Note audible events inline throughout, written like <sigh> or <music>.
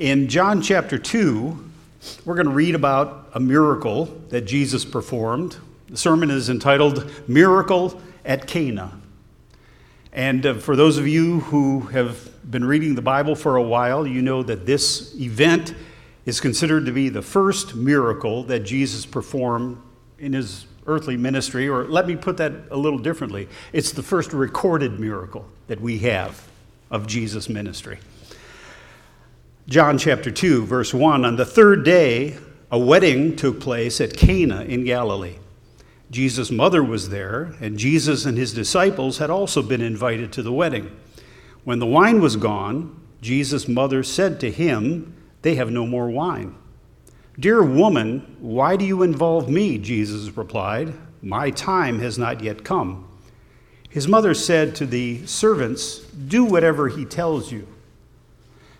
In John chapter 2, we're going to read about a miracle that Jesus performed. The sermon is entitled Miracle at Cana. And uh, for those of you who have been reading the Bible for a while, you know that this event is considered to be the first miracle that Jesus performed in his earthly ministry, or let me put that a little differently. It's the first recorded miracle that we have of Jesus' ministry. John chapter 2, verse 1 On the third day, a wedding took place at Cana in Galilee. Jesus' mother was there, and Jesus and his disciples had also been invited to the wedding. When the wine was gone, Jesus' mother said to him, They have no more wine. Dear woman, why do you involve me? Jesus replied, My time has not yet come. His mother said to the servants, Do whatever he tells you.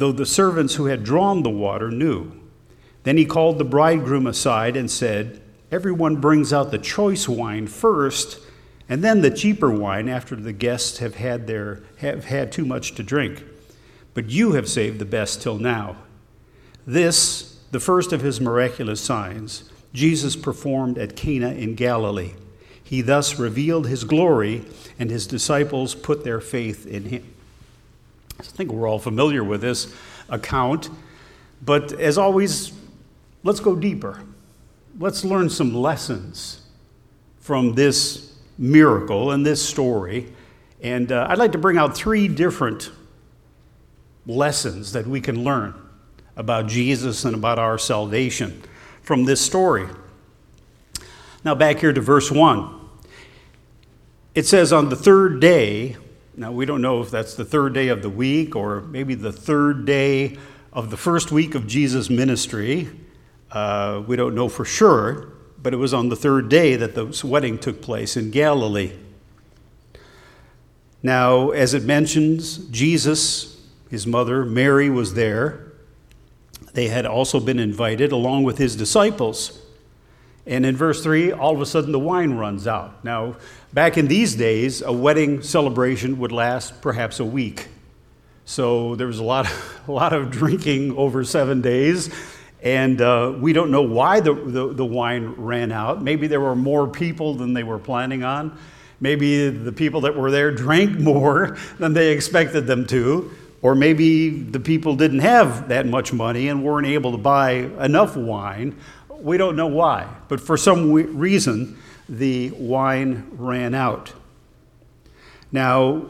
though the servants who had drawn the water knew. Then he called the bridegroom aside and said, Everyone brings out the choice wine first, and then the cheaper wine after the guests have had, their, have had too much to drink. But you have saved the best till now. This, the first of his miraculous signs, Jesus performed at Cana in Galilee. He thus revealed his glory, and his disciples put their faith in him. I think we're all familiar with this account, but as always, let's go deeper. Let's learn some lessons from this miracle and this story. And uh, I'd like to bring out three different lessons that we can learn about Jesus and about our salvation from this story. Now, back here to verse 1. It says, On the third day, now, we don't know if that's the third day of the week or maybe the third day of the first week of Jesus' ministry. Uh, we don't know for sure, but it was on the third day that the wedding took place in Galilee. Now, as it mentions, Jesus, his mother, Mary, was there. They had also been invited along with his disciples. And in verse 3, all of a sudden the wine runs out. Now, back in these days, a wedding celebration would last perhaps a week. So there was a lot, <laughs> a lot of drinking over seven days. And uh, we don't know why the, the, the wine ran out. Maybe there were more people than they were planning on. Maybe the people that were there drank <laughs> more than they expected them to. Or maybe the people didn't have that much money and weren't able to buy enough wine we don't know why, but for some reason, the wine ran out. Now,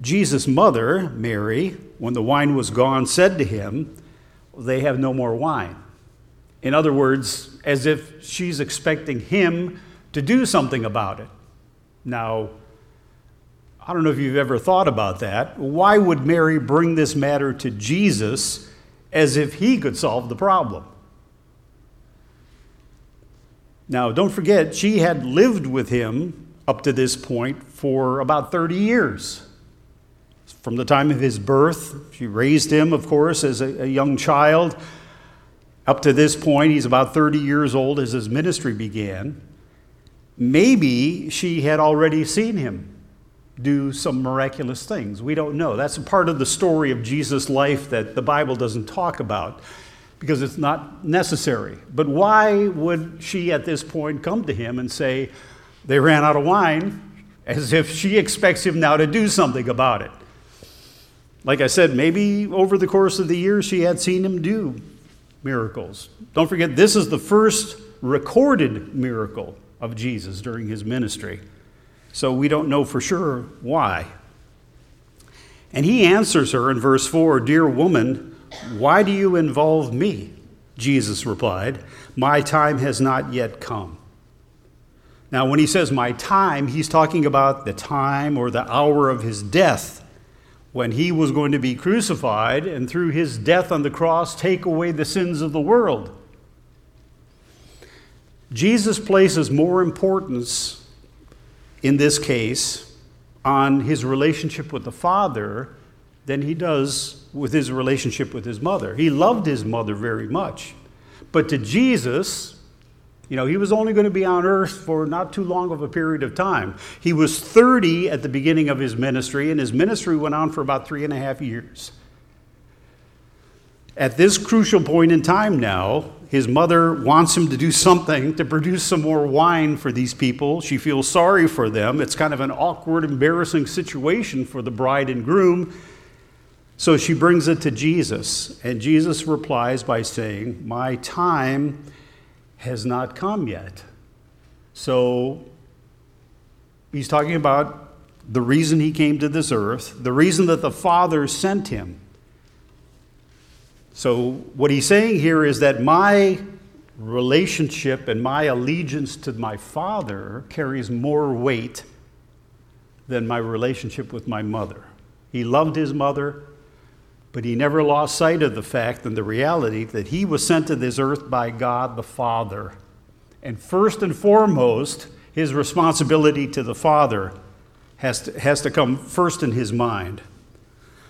Jesus' mother, Mary, when the wine was gone, said to him, They have no more wine. In other words, as if she's expecting him to do something about it. Now, I don't know if you've ever thought about that. Why would Mary bring this matter to Jesus as if he could solve the problem? Now, don't forget, she had lived with him up to this point for about 30 years. From the time of his birth, she raised him, of course, as a, a young child. Up to this point, he's about 30 years old as his ministry began. Maybe she had already seen him do some miraculous things. We don't know. That's a part of the story of Jesus' life that the Bible doesn't talk about because it's not necessary. But why would she at this point come to him and say, They ran out of wine, as if she expects him now to do something about it? Like I said, maybe over the course of the years she had seen him do miracles. Don't forget, this is the first recorded miracle of Jesus during his ministry. So we don't know for sure why. And he answers her in verse 4 Dear woman, why do you involve me? Jesus replied, My time has not yet come. Now, when he says my time, he's talking about the time or the hour of his death. when he was going to be crucified and through his death on the cross take away the sins of the world. Jesus places more importance in this case on his relationship with the Father than he does with his relationship with his mother. He loved his mother very much. But to Jesus, you know, he was only going to be on earth for not too long of a period of time. He was 30 at the beginning of his ministry, and his ministry went on for about three and a half years. At this crucial point in time now, his mother wants him to do something to produce some more wine for these people. She feels sorry for them. It's kind of an awkward, embarrassing situation for the bride and groom. So she brings it to Jesus, and Jesus replies by saying, My time has not come yet. So he's talking about the reason he came to this earth, the reason that the Father sent him. So, what he's saying here is that my relationship and my allegiance to my Father carries more weight than my relationship with my mother. He loved his mother, but he never lost sight of the fact and the reality that he was sent to this earth by God the Father. And first and foremost, his responsibility to the Father has to, has to come first in his mind.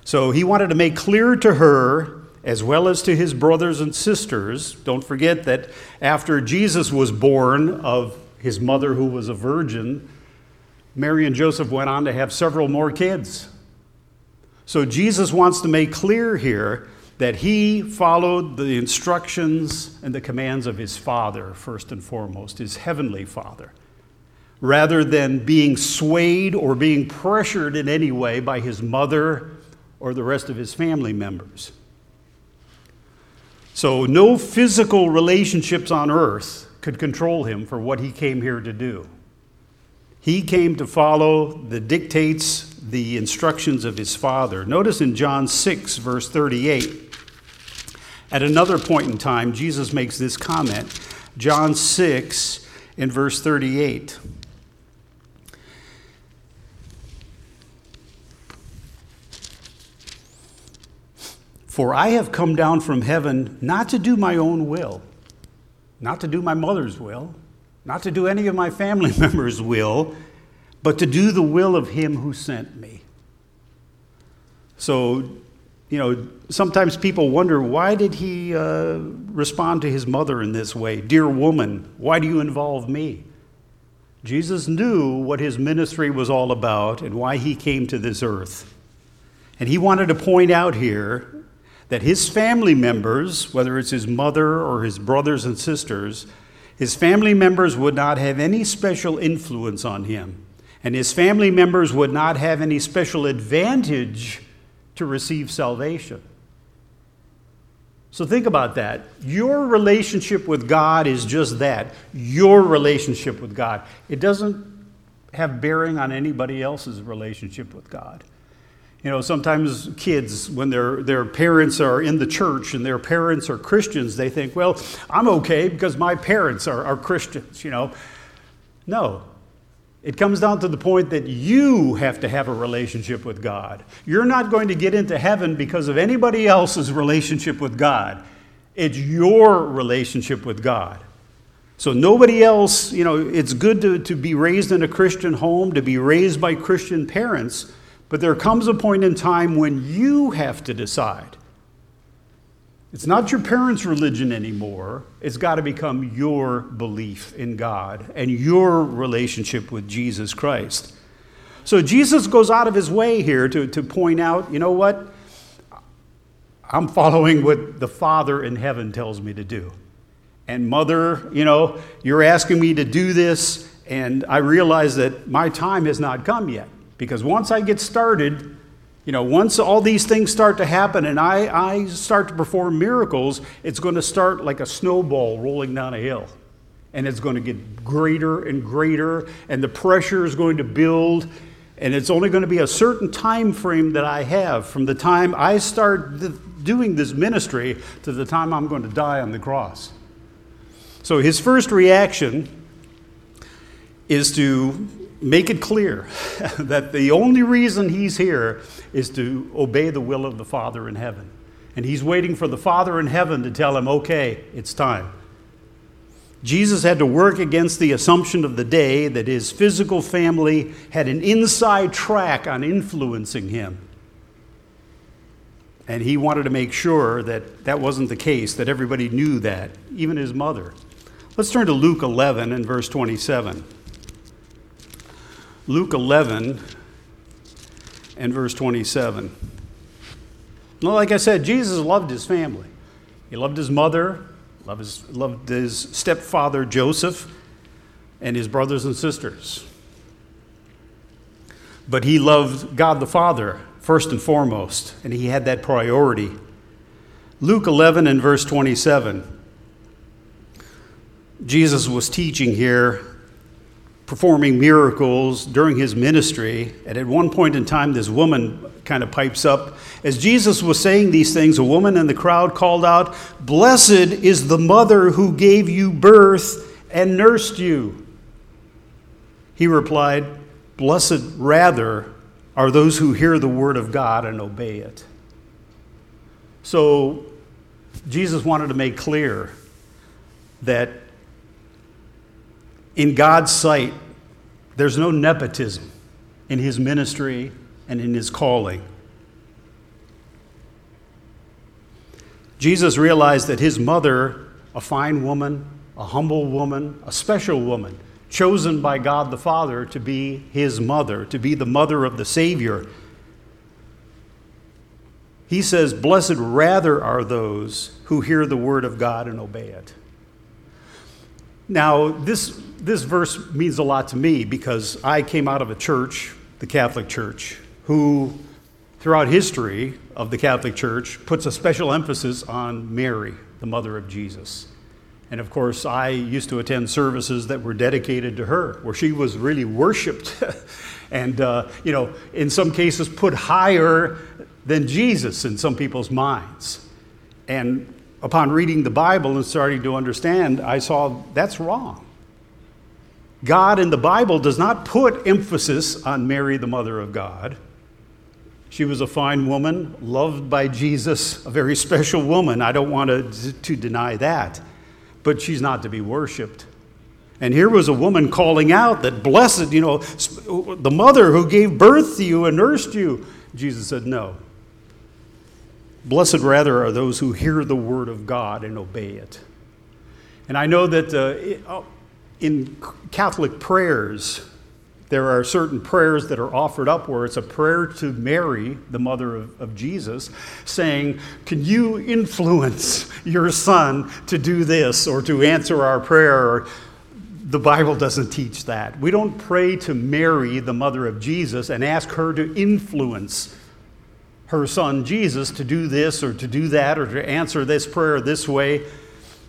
So he wanted to make clear to her as well as to his brothers and sisters. Don't forget that after Jesus was born of his mother, who was a virgin, Mary and Joseph went on to have several more kids. So Jesus wants to make clear here that he followed the instructions and the commands of his Father, first and foremost, his heavenly Father, rather than being swayed or being pressured in any way by his mother or the rest of his family members. So, no physical relationships on earth could control him for what he came here to do. He came to follow the dictates, the instructions of his Father. Notice in John 6, verse 38, at another point in time, Jesus makes this comment. John 6, in verse 38. For I have come down from heaven not to do my own will, not to do my mother's will, not to do any of my family <laughs> members' will, but to do the will of him who sent me. So, you know, sometimes people wonder why did he uh, respond to his mother in this way? Dear woman, why do you involve me? Jesus knew what his ministry was all about and why he came to this earth. And he wanted to point out here that his family members, whether it's his mother or his brothers and sisters, his family members would not have any special influence on him, and his family members would not have any special advantage to receive salvation. So think about that. Your relationship with God is just that your relationship with God. It doesn't have bearing on anybody else's relationship with God. You know, sometimes kids, when their, their parents are in the church and their parents are Christians, they think, well, I'm okay because my parents are, are Christians, you know. No. It comes down to the point that you have to have a relationship with God. You're not going to get into heaven because of anybody else's relationship with God. It's your relationship with God. So nobody else, you know, it's good to, to be raised in a Christian home, to be raised by Christian parents. But there comes a point in time when you have to decide. It's not your parents' religion anymore. It's got to become your belief in God and your relationship with Jesus Christ. So Jesus goes out of his way here to, to point out you know what? I'm following what the Father in heaven tells me to do. And, Mother, you know, you're asking me to do this, and I realize that my time has not come yet. Because once I get started, you know, once all these things start to happen and I, I start to perform miracles, it's going to start like a snowball rolling down a hill. And it's going to get greater and greater, and the pressure is going to build. And it's only going to be a certain time frame that I have from the time I start th- doing this ministry to the time I'm going to die on the cross. So his first reaction is to make it clear <laughs> that the only reason he's here is to obey the will of the Father in heaven. And he's waiting for the Father in heaven to tell him, okay, it's time. Jesus had to work against the assumption of the day that his physical family had an inside track on influencing him. And he wanted to make sure that that wasn't the case, that everybody knew that, even his mother. Let's turn to Luke 11 and verse 27. Luke 11 and verse 27. Well, like I said, Jesus loved his family. He loved his mother, loved his, loved his stepfather Joseph, and his brothers and sisters. But he loved God the Father first and foremost, and he had that priority. Luke 11 and verse 27. Jesus was teaching here, performing miracles during his ministry, and at one point in time, this woman kind of pipes up. As Jesus was saying these things, a woman in the crowd called out, Blessed is the mother who gave you birth and nursed you. He replied, Blessed rather are those who hear the word of God and obey it. So, Jesus wanted to make clear that in God's sight, there's no nepotism in his ministry and in his calling. Jesus realized that his mother, a fine woman, a humble woman, a special woman, chosen by God the Father to be his mother, to be the mother of the Savior. He says, Blessed rather are those who hear the word of God and obey it. Now, this, this verse means a lot to me because I came out of a church, the Catholic Church, who, throughout history of the Catholic Church, puts a special emphasis on Mary, the mother of Jesus. And of course, I used to attend services that were dedicated to her, where she was really worshiped <laughs> and, uh, you know, in some cases put higher than Jesus in some people's minds. And upon reading the Bible and starting to understand, I saw that's wrong. God in the Bible does not put emphasis on Mary, the mother of God. She was a fine woman, loved by Jesus, a very special woman. I don't want to, to deny that but she's not to be worshiped. And here was a woman calling out that blessed, you know, the mother who gave birth to you and nursed you. Jesus said, No. Blessed rather are those who hear the word of God and obey it. And I know that uh, uh in Catholic prayers, there are certain prayers that are offered up where it's a prayer to Mary, the mother of, of, Jesus, saying, Can you influence your son to do this or to answer our prayer? The Bible doesn't teach that. We don't pray to Mary, the mother of Jesus, and ask her to influence her son Jesus to do this or to do that or to answer this prayer this way.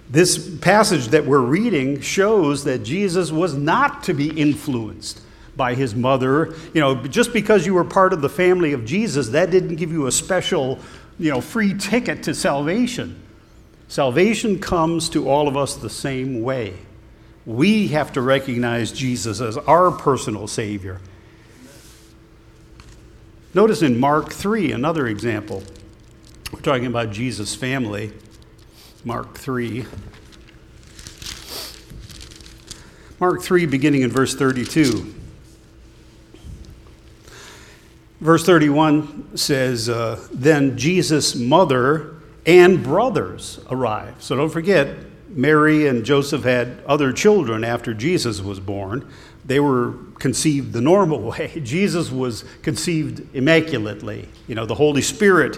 This passage that we're reading shows that Jesus was not to be influenced by his mother. You know, just because you were part of the family of Jesus, that didn't give you a special, you know, free ticket to salvation. Salvation comes to all of us the same way. We have to recognize Jesus as our personal Savior. Notice in Mark 3, another example. We're talking about Jesus' family. Mark 3. Mark 3, beginning in verse 32. Verse 31 says, uh, Then Jesus' mother and brothers arrived. So don't forget, Mary and Joseph had other children after Jesus was born. They were conceived the normal <laughs> way. Jesus was conceived immaculately. You know, the Holy Spirit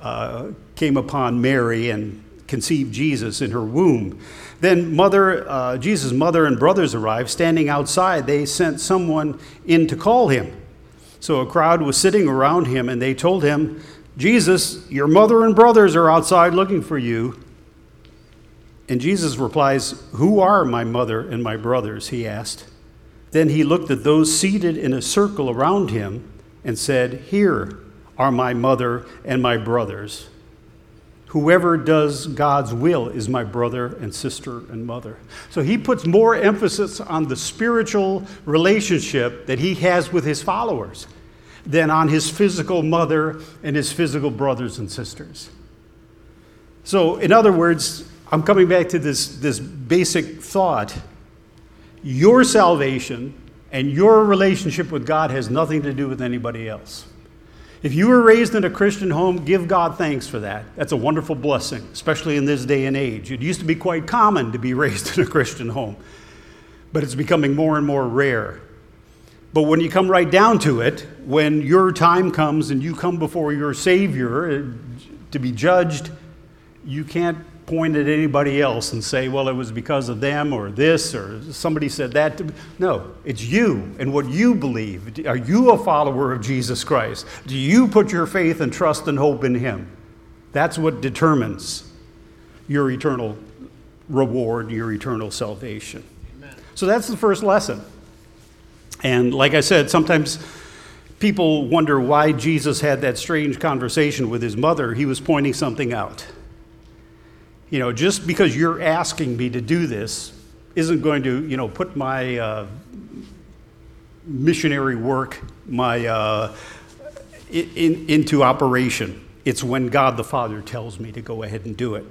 uh, came upon Mary and conceived Jesus in her womb. Then mother, uh, Jesus' mother and brothers arrived. Standing outside, they sent someone in to call him. So a crowd was sitting around him, and they told him, Jesus, your mother and brothers are outside looking for you. And Jesus replies, Who are my mother and my brothers? he asked. Then he looked at those seated in a circle around him and said, Here are my mother and my brothers. Whoever does God's will is my brother and sister and mother. So he puts more emphasis on the spiritual relationship that he has with his followers than on his physical mother and his physical brothers and sisters. So, in other words, I'm coming back to this, this basic thought. Your salvation and your relationship with God has nothing to do with anybody else. If you were raised in a Christian home, give God thanks for that. That's a wonderful blessing, especially in this day and age. It used to be quite common to be <laughs> raised in a Christian home, but it's becoming more and more rare. But when you come right down to it, when your time comes and you come before your Savior uh, to be judged, you can't point at anybody else and say, well, it was because of them or this or somebody said that. No, it's you and what you believe. Are you a follower of Jesus Christ? Do you put your faith and trust and hope in Him? That's what determines your eternal reward, your eternal salvation. Amen. So that's the first lesson. And like I said, sometimes people wonder why Jesus had that strange conversation with his mother. He was pointing something out. You know, just because you're asking me to do this isn't going to, you know, put my uh, missionary work, my uh, in, into operation. It's when God the Father tells me to go ahead and do it.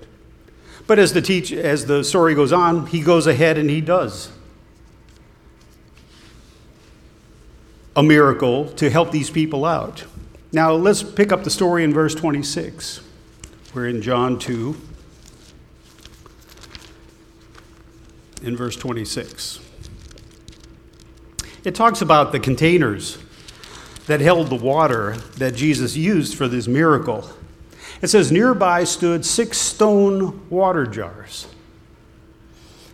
But as the teach, as the story goes on, he goes ahead and he does. a miracle to help these people out. Now, let's pick up the story in verse 26. We're in John 2, in verse 26. It talks about the containers that held the water that Jesus used for this miracle. It says, Nearby stood six stone water jars,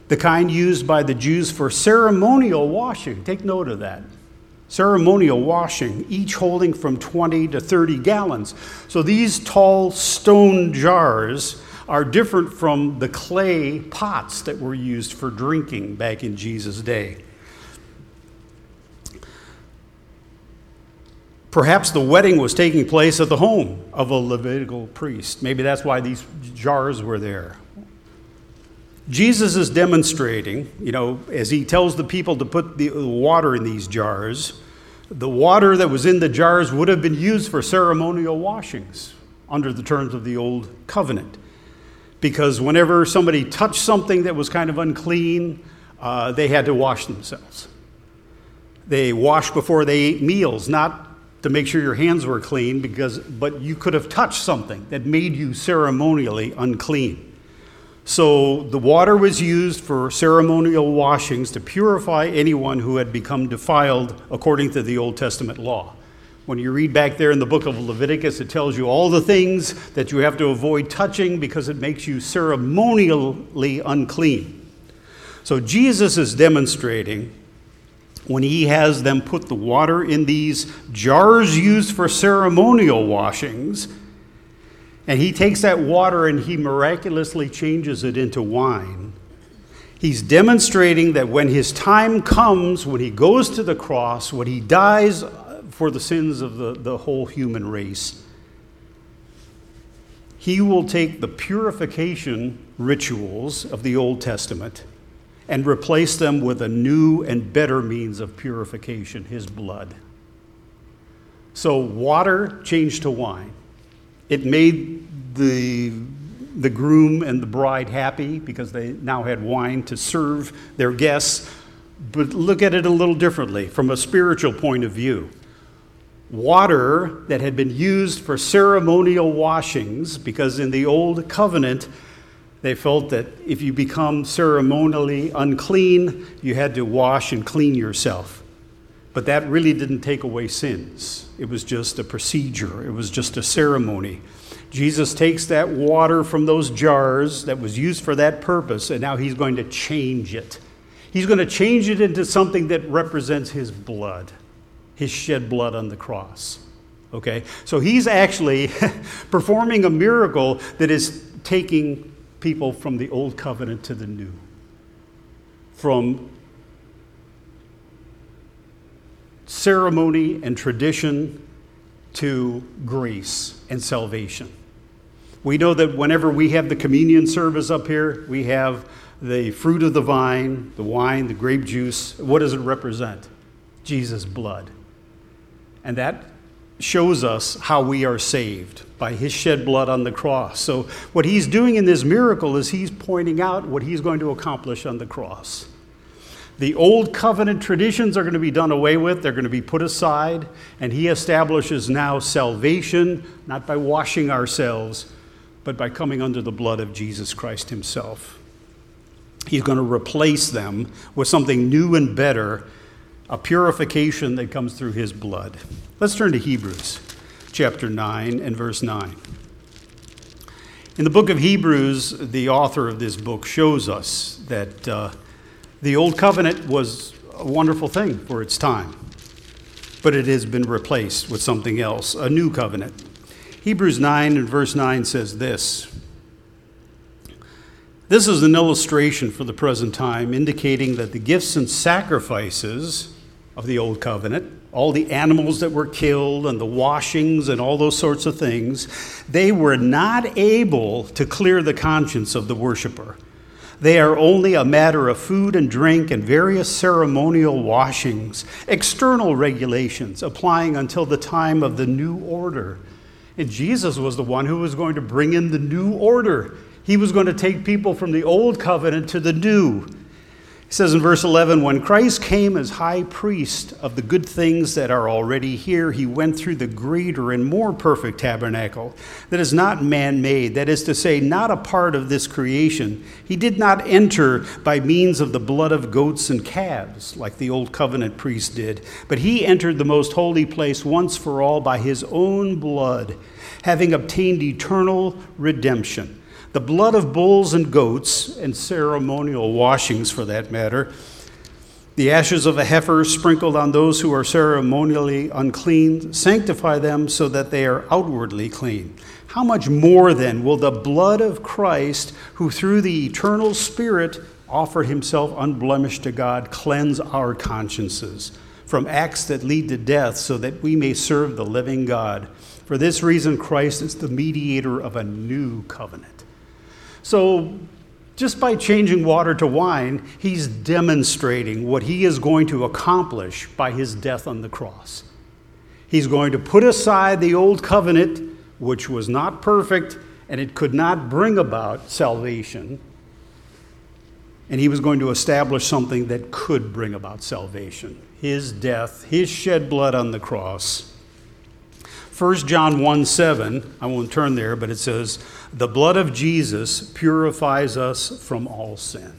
the kind used by the Jews for ceremonial washing. Take note of that ceremonial washing, each holding from 20 to 30 gallons. So these tall stone jars are different from the clay pots that were used for drinking back in Jesus' day. Perhaps the wedding was taking place at the home of a Levitical priest. Maybe that's why these jars were there. Jesus is demonstrating, you know, as he tells the people to put the water in these jars, the water that was in the jars would have been used for ceremonial washings under the terms of the old covenant. Because whenever somebody touched something that was kind of unclean, uh, they had to wash themselves. They washed before they ate meals, not to make sure your hands were clean, because, but you could have touched something that made you ceremonially unclean. So the water was used for ceremonial washings to purify anyone who had become defiled according to the Old Testament law. When you read back there in the book of Leviticus, it tells you all the things that you have to avoid touching because it makes you ceremonially unclean. So Jesus is demonstrating when he has them put the water in these jars used for ceremonial washings and he takes that water and he miraculously changes it into wine. He's demonstrating that when his time comes, when he goes to the cross, when he dies for the sins of the, the whole human race, he will take the purification rituals of the Old Testament and replace them with a new and better means of purification his blood. So, water changed to wine. It made the, the groom and the bride happy because they now had wine to serve their guests. But look at it a little differently from a spiritual point of view. Water that had been used for ceremonial washings, because in the old covenant, they felt that if you become ceremonially unclean, you had to wash and clean yourself. But that really didn't take away sins. It was just a procedure, it was just a ceremony. Jesus takes that water from those jars that was used for that purpose, and now he's going to change it. He's going to change it into something that represents his blood, his shed blood on the cross. Okay? So he's actually <laughs> performing a miracle that is taking people from the old covenant to the new, from ceremony and tradition to grace and salvation. We know that whenever we have the communion service up here, we have the fruit of the vine, the wine, the grape juice. What does it represent? Jesus' blood. And that shows us how we are saved by his shed blood on the cross. So, what he's doing in this miracle is he's pointing out what he's going to accomplish on the cross. The old covenant traditions are going to be done away with, they're going to be put aside, and he establishes now salvation, not by washing ourselves, but by coming under the blood of Jesus Christ himself. He's going to replace them with something new and better, a purification that comes through his blood. Let's turn to Hebrews chapter 9 and verse 9. In the book of Hebrews, the author of this book shows us that. Uh, the Old Covenant was a wonderful thing for its time, but it has been replaced with something else, a new covenant. Hebrews 9 and verse 9 says this This is an illustration for the present time, indicating that the gifts and sacrifices of the Old Covenant, all the animals that were killed and the washings and all those sorts of things, they were not able to clear the conscience of the worshiper. They are only a matter of food and drink and various ceremonial washings, external regulations applying until the time of the new order. And Jesus was the one who was going to bring in the new order. He was going to take people from the old covenant to the new. He says in verse 11, When Christ came as high priest of the good things that are already here, he went through the greater and more perfect tabernacle that is not man made, that is to say, not a part of this creation. He did not enter by means of the blood of goats and calves, like the old covenant priest did, but he entered the most holy place once for all by his own blood, having obtained eternal redemption the blood of bulls and goats, and ceremonial washings for that matter, the ashes of a heifer sprinkled on those who are ceremonially unclean, sanctify them so that they are outwardly clean. How much more then will the blood of Christ, who through the eternal Spirit offered himself unblemished to God, cleanse our consciences from acts that lead to death so that we may serve the living God? For this reason, Christ is the mediator of a new covenant so, just by changing water to wine, he's demonstrating what he is going to accomplish by his death on the cross. He's going to put aside the old covenant, which was not perfect and it could not bring about salvation. And he was going to establish something that could bring about salvation his death, his shed blood on the cross. 1 John 1 7, I won't turn there, but it says, The blood of Jesus purifies us from all sin.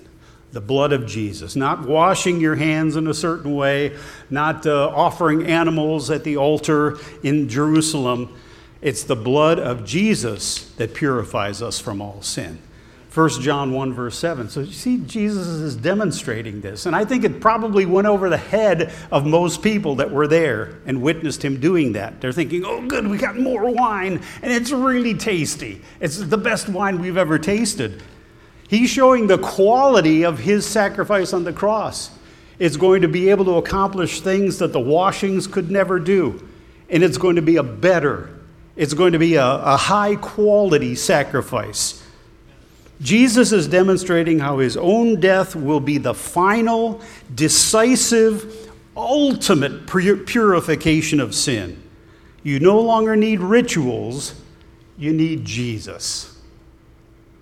The blood of Jesus. Not washing your hands in a certain way, not uh, offering animals at the altar in Jerusalem. It's the blood of Jesus that purifies us from all sin. 1 John 1, verse 7. So you see, Jesus is demonstrating this. And I think it probably went over the head of most people that were there and witnessed him doing that. They're thinking, oh, good, we got more wine, and it's really tasty. It's the best wine we've ever tasted. He's showing the quality of his sacrifice on the cross. It's going to be able to accomplish things that the washings could never do. And it's going to be a better, it's going to be a, a high quality sacrifice. Jesus is demonstrating how his own death will be the final, decisive, ultimate purification of sin. You no longer need rituals, you need Jesus.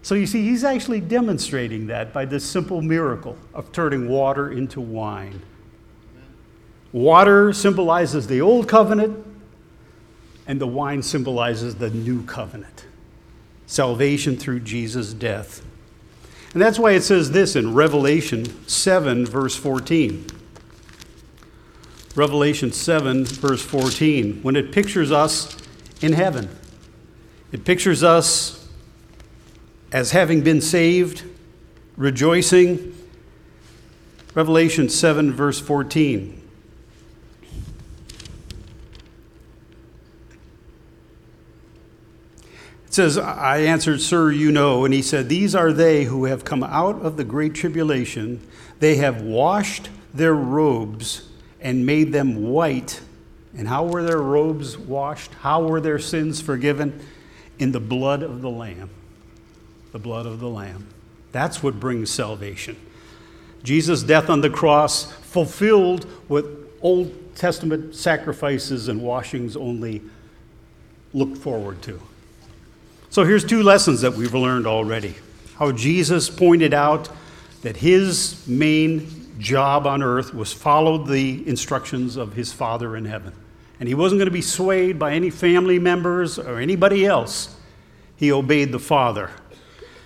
So you see, he's actually demonstrating that by this simple miracle of turning water into wine. Water symbolizes the old covenant, and the wine symbolizes the new covenant salvation through Jesus' death. And that's why it says this in Revelation 7, verse 14. Revelation 7, verse 14, when it pictures us in heaven. It pictures us as having been saved, rejoicing. Revelation 7, verse 14. Says, I answered, Sir, you know. And he said, These are they who have come out of the great tribulation. They have washed their robes and made them white. And how were their robes washed? How were their sins forgiven? in the blood of the Lamb. The blood of the Lamb. That's what brings salvation. Jesus' death on the cross fulfilled what Old Testament sacrifices and washings only looked forward to. So here's two lessons that we've learned already. How Jesus pointed out that his main job on earth was follow the instructions of his Father in heaven. And he wasn't going to be swayed by any family members or anybody else. He obeyed the Father.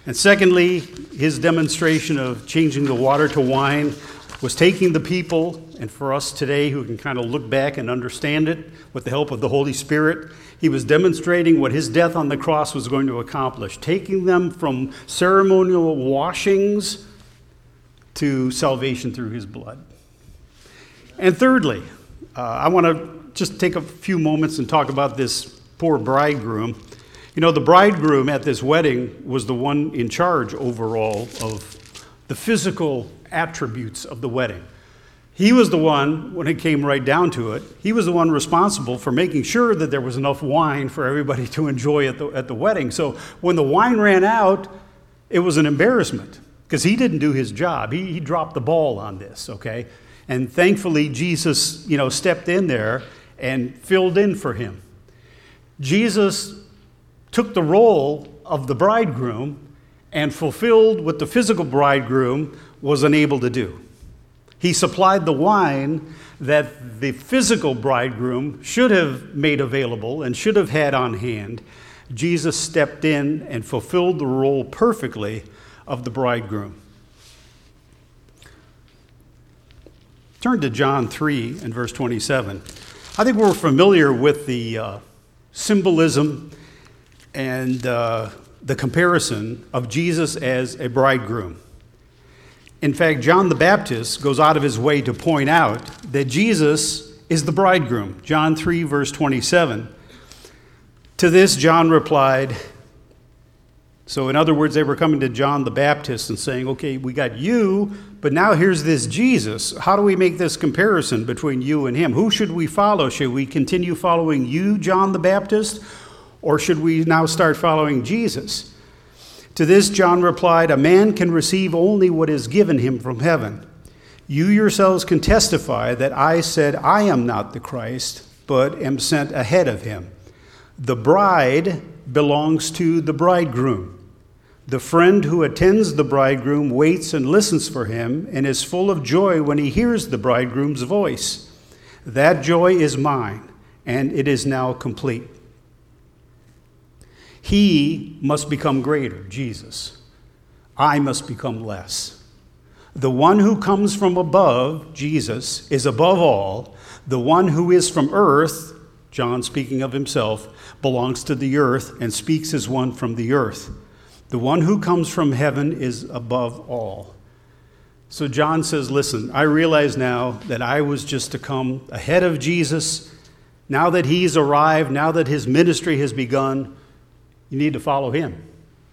And secondly, his demonstration of changing the water to wine was taking the people, and for us today who can kind of look back and understand it with the help of the Holy Spirit, he was demonstrating what his death on the cross was going to accomplish, taking them from ceremonial washings to salvation through his blood. And thirdly, uh, I want to just take a few moments and talk about this poor bridegroom. You know, the bridegroom at this wedding was the one in charge overall of the physical attributes of the wedding. He was the one, when it came right down to it, he was the one responsible for making sure that there was enough wine for everybody to enjoy at the, at the wedding. So when the wine ran out, it was an embarrassment because he didn't do his job. He, he dropped the ball on this, okay? And thankfully, Jesus, you know, stepped in there and filled in for him. Jesus took the role of the bridegroom and fulfilled with the physical bridegroom was unable to do. He supplied the wine that the physical bridegroom should have made available and should have had on hand. Jesus stepped in and fulfilled the role perfectly of the bridegroom. Turn to John 3 and verse 27. I think we're familiar with the uh, symbolism and uh, the comparison of Jesus as a bridegroom. In fact, John the Baptist goes out of his way to point out that Jesus is the bridegroom. John 3, verse 27. To this, John replied, so, in other words, they were coming to John the Baptist and saying, okay, we got you, but now here's this Jesus. How do we make this comparison between you and him? Who should we follow? Should we continue following you, John the Baptist, or should we now start following Jesus? To this, John replied, A man can receive only what is given him from heaven. You yourselves can testify that I said, I am not the Christ, but am sent ahead of him. The bride belongs to the bridegroom. The friend who attends the bridegroom waits and listens for him and is full of joy when he hears the bridegroom's voice. That joy is mine, and it is now complete. He must become greater, Jesus. I must become less. The one who comes from above, Jesus, is above all. The one who is from earth, John speaking of himself, belongs to the earth and speaks as one from the earth. The one who comes from heaven is above all. So John says, Listen, I realize now that I was just to come ahead of Jesus. Now that he's arrived, now that his ministry has begun, you need to follow him.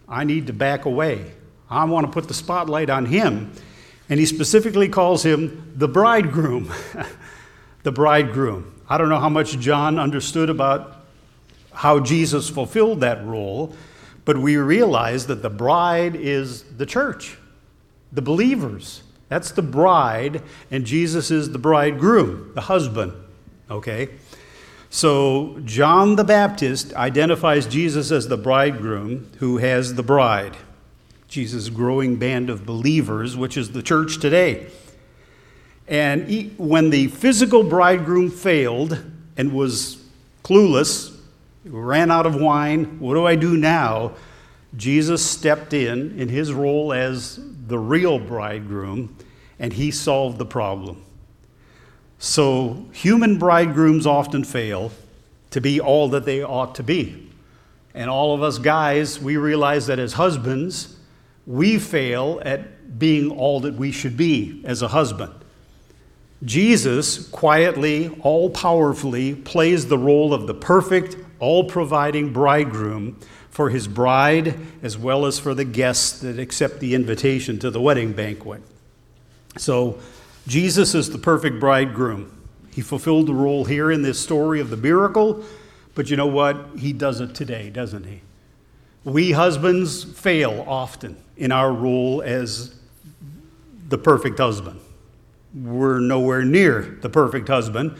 I need to back away. I want to put the spotlight on him. And he specifically calls him the bridegroom. <laughs> the bridegroom. I don't know how much John understood about how Jesus fulfilled that role, but we realize that the bride is the church, the believers. That's the bride, and Jesus is the bridegroom, the husband. Okay? So, John the Baptist identifies Jesus as the bridegroom who has the bride. Jesus' growing band of believers, which is the church today. And he, when the physical bridegroom failed and was clueless ran out of wine. What do I do now? Jesus stepped in in his role as the real bridegroom, and he solved the problem. So, human bridegrooms often fail to be all that they ought to be. And all of us guys, we realize that as husbands, we fail at being all that we should be as a husband. Jesus quietly, all powerfully plays the role of the perfect, all providing bridegroom for his bride as well as for the guests that accept the invitation to the wedding banquet. So, Jesus is the perfect bridegroom. He fulfilled the role here in this story of the miracle, but you know what? He does it today, doesn't he? We husbands fail often in our role as the perfect husband. We're nowhere near the perfect husband,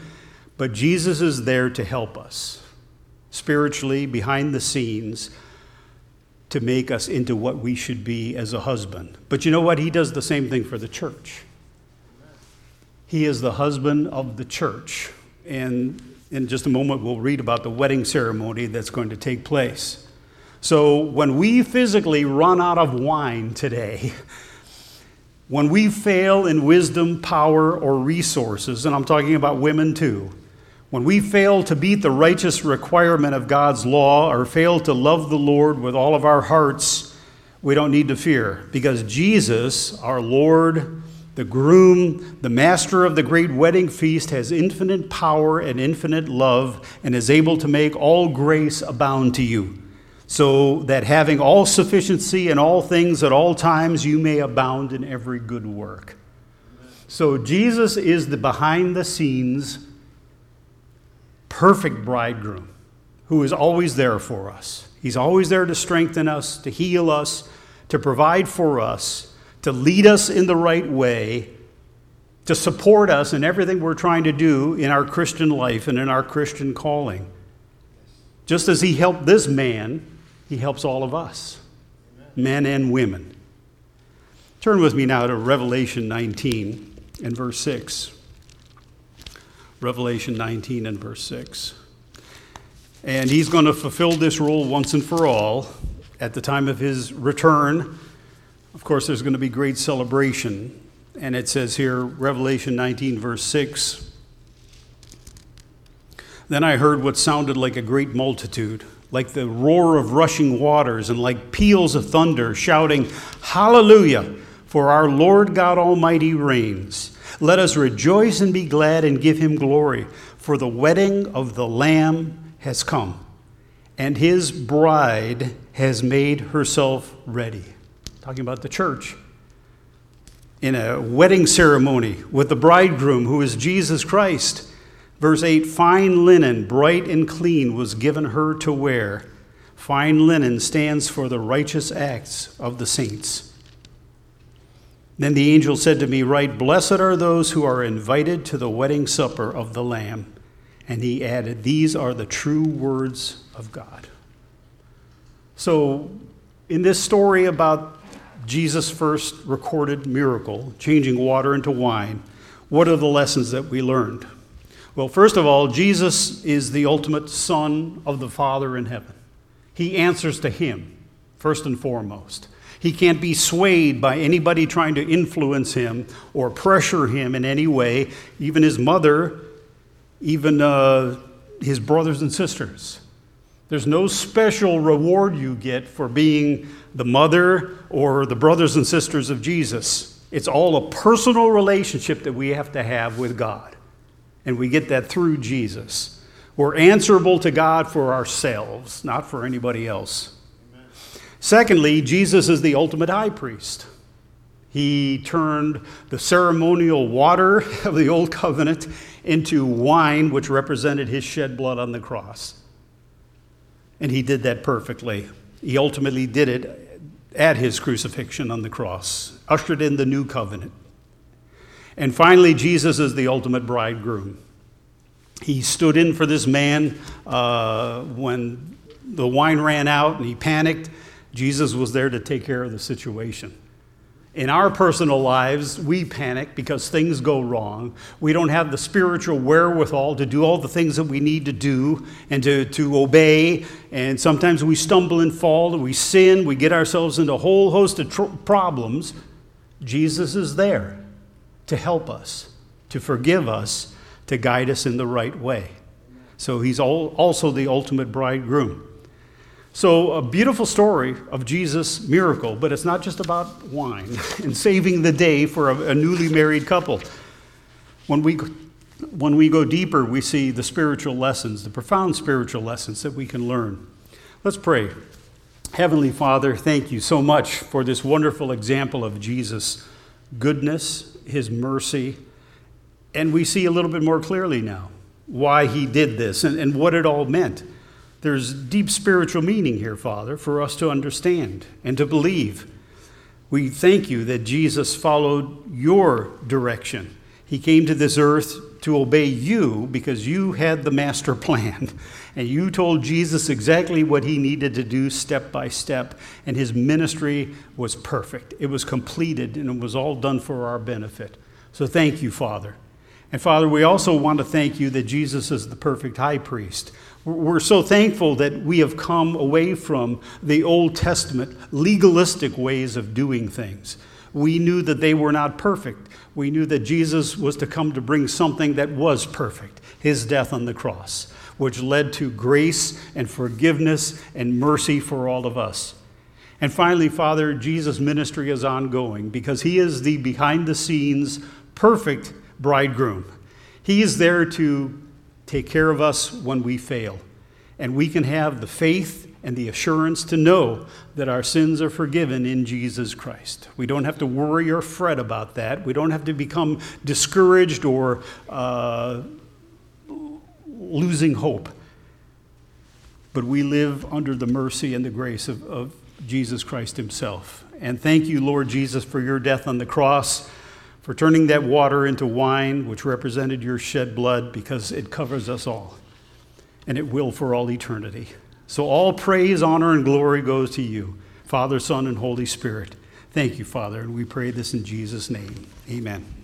but Jesus is there to help us spiritually behind the scenes to make us into what we should be as a husband. But you know what? He does the same thing for the church. He is the husband of the church. And in just a moment, we'll read about the wedding ceremony that's going to take place. So, when we physically run out of wine today, <laughs> when we fail in wisdom, power, or resources, and I'm talking about women too, when we fail to meet the righteous requirement of God's law or fail to love the Lord with all of our hearts, we don't need to fear because Jesus, our Lord, the groom, the master of the great wedding feast, has infinite power and infinite love and is able to make all grace abound to you, so that having all sufficiency in all things at all times, you may abound in every good work. So Jesus is the behind the scenes perfect bridegroom who is always there for us. He's always there to strengthen us, to heal us, to provide for us, to lead us in the right way, to support us in everything we're trying to do in our Christian life and in our Christian calling. Just as he helped this man, he helps all of us, men and women. Turn with me now to Revelation 19 and verse 6. Revelation 19 and verse 6. And he's going to fulfill this role once and for all at the time of his return. Of course, there's going to be great celebration. And it says here, Revelation 19, verse 6 Then I heard what sounded like a great multitude, like the roar of rushing waters, and like peals of thunder, shouting, Hallelujah! For our Lord God Almighty reigns. Let us rejoice and be glad and give him glory, for the wedding of the Lamb has come, and his bride has made herself ready. Talking about the church. In a wedding ceremony with the bridegroom, who is Jesus Christ. Verse 8 Fine linen, bright and clean, was given her to wear. Fine linen stands for the righteous acts of the saints. Then the angel said to me, Write, Blessed are those who are invited to the wedding supper of the Lamb. And he added, These are the true words of God. So, in this story about Jesus' first recorded miracle, changing water into wine, what are the lessons that we learned? Well, first of all, Jesus is the ultimate Son of the Father in heaven. He answers to Him, first and foremost. He can't be swayed by anybody trying to influence him or pressure him in any way, even his mother, even uh, his brothers and sisters. There's no special reward you get for being the mother or the brothers and sisters of Jesus. It's all a personal relationship that we have to have with God. And we get that through Jesus. We're answerable to God for ourselves, not for anybody else. Secondly, Jesus is the ultimate high priest. He turned the ceremonial water <laughs> of the old covenant into wine, which represented his shed blood on the cross. And he did that perfectly. He ultimately did it at his crucifixion on the cross, ushered in the new covenant. And finally, Jesus is the ultimate bridegroom. He stood in for this man uh, when the wine ran out and he panicked Jesus was there to take care of the situation. In our personal lives, we panic because things go wrong. We don't have the spiritual wherewithal to do all the things that we need to do and to, to obey. And sometimes we stumble and fall and we sin. We get ourselves into a whole host of tr- problems. Jesus is there to help us, to forgive us, to guide us in the right way. So he's also the ultimate bridegroom. So, a beautiful story of Jesus' miracle, but it's not just about wine <laughs> and saving the day for a, a newly married couple. When we, when we go deeper, we see the spiritual lessons, the profound spiritual lessons that we can learn. Let's pray. Heavenly Father, thank you so much for this wonderful example of Jesus' goodness, his mercy, and we see a little bit more clearly now why he did this and, and what it all meant. There's deep spiritual meaning here, Father, for us to understand and to believe. We thank you that Jesus followed your direction. He came to this earth to obey you because you had the master plan. <laughs> And you told Jesus exactly what he needed to do step by step. And his ministry was perfect. It was completed and it was all done for our benefit. So thank you, Father. And Father, we also want to thank you that Jesus is the perfect high priest. We're so thankful that we have come away from the Old Testament legalistic ways of doing things. We knew that they were not perfect. We knew that Jesus was to come to bring something that was perfect his death on the cross, which led to grace and forgiveness and mercy for all of us. And finally, Father, Jesus' ministry is ongoing because he is the behind the scenes perfect bridegroom. He is there to take care of us when we fail. And we can have the faith and the assurance to know that our sins are forgiven in Jesus Christ. We don't have to worry or fret about that. We don't have to become discouraged or uh, losing hope. But we live under the mercy and the grace of, of Jesus Christ Himself. And thank you, Lord Jesus, for your death on the cross for turning that water into wine, which represented your shed blood, because it covers us all, and it will for all eternity. So all praise, honor, and glory goes to you, Father, Son, and Holy Spirit. Thank you, Father, and we pray this in Jesus' name. Amen.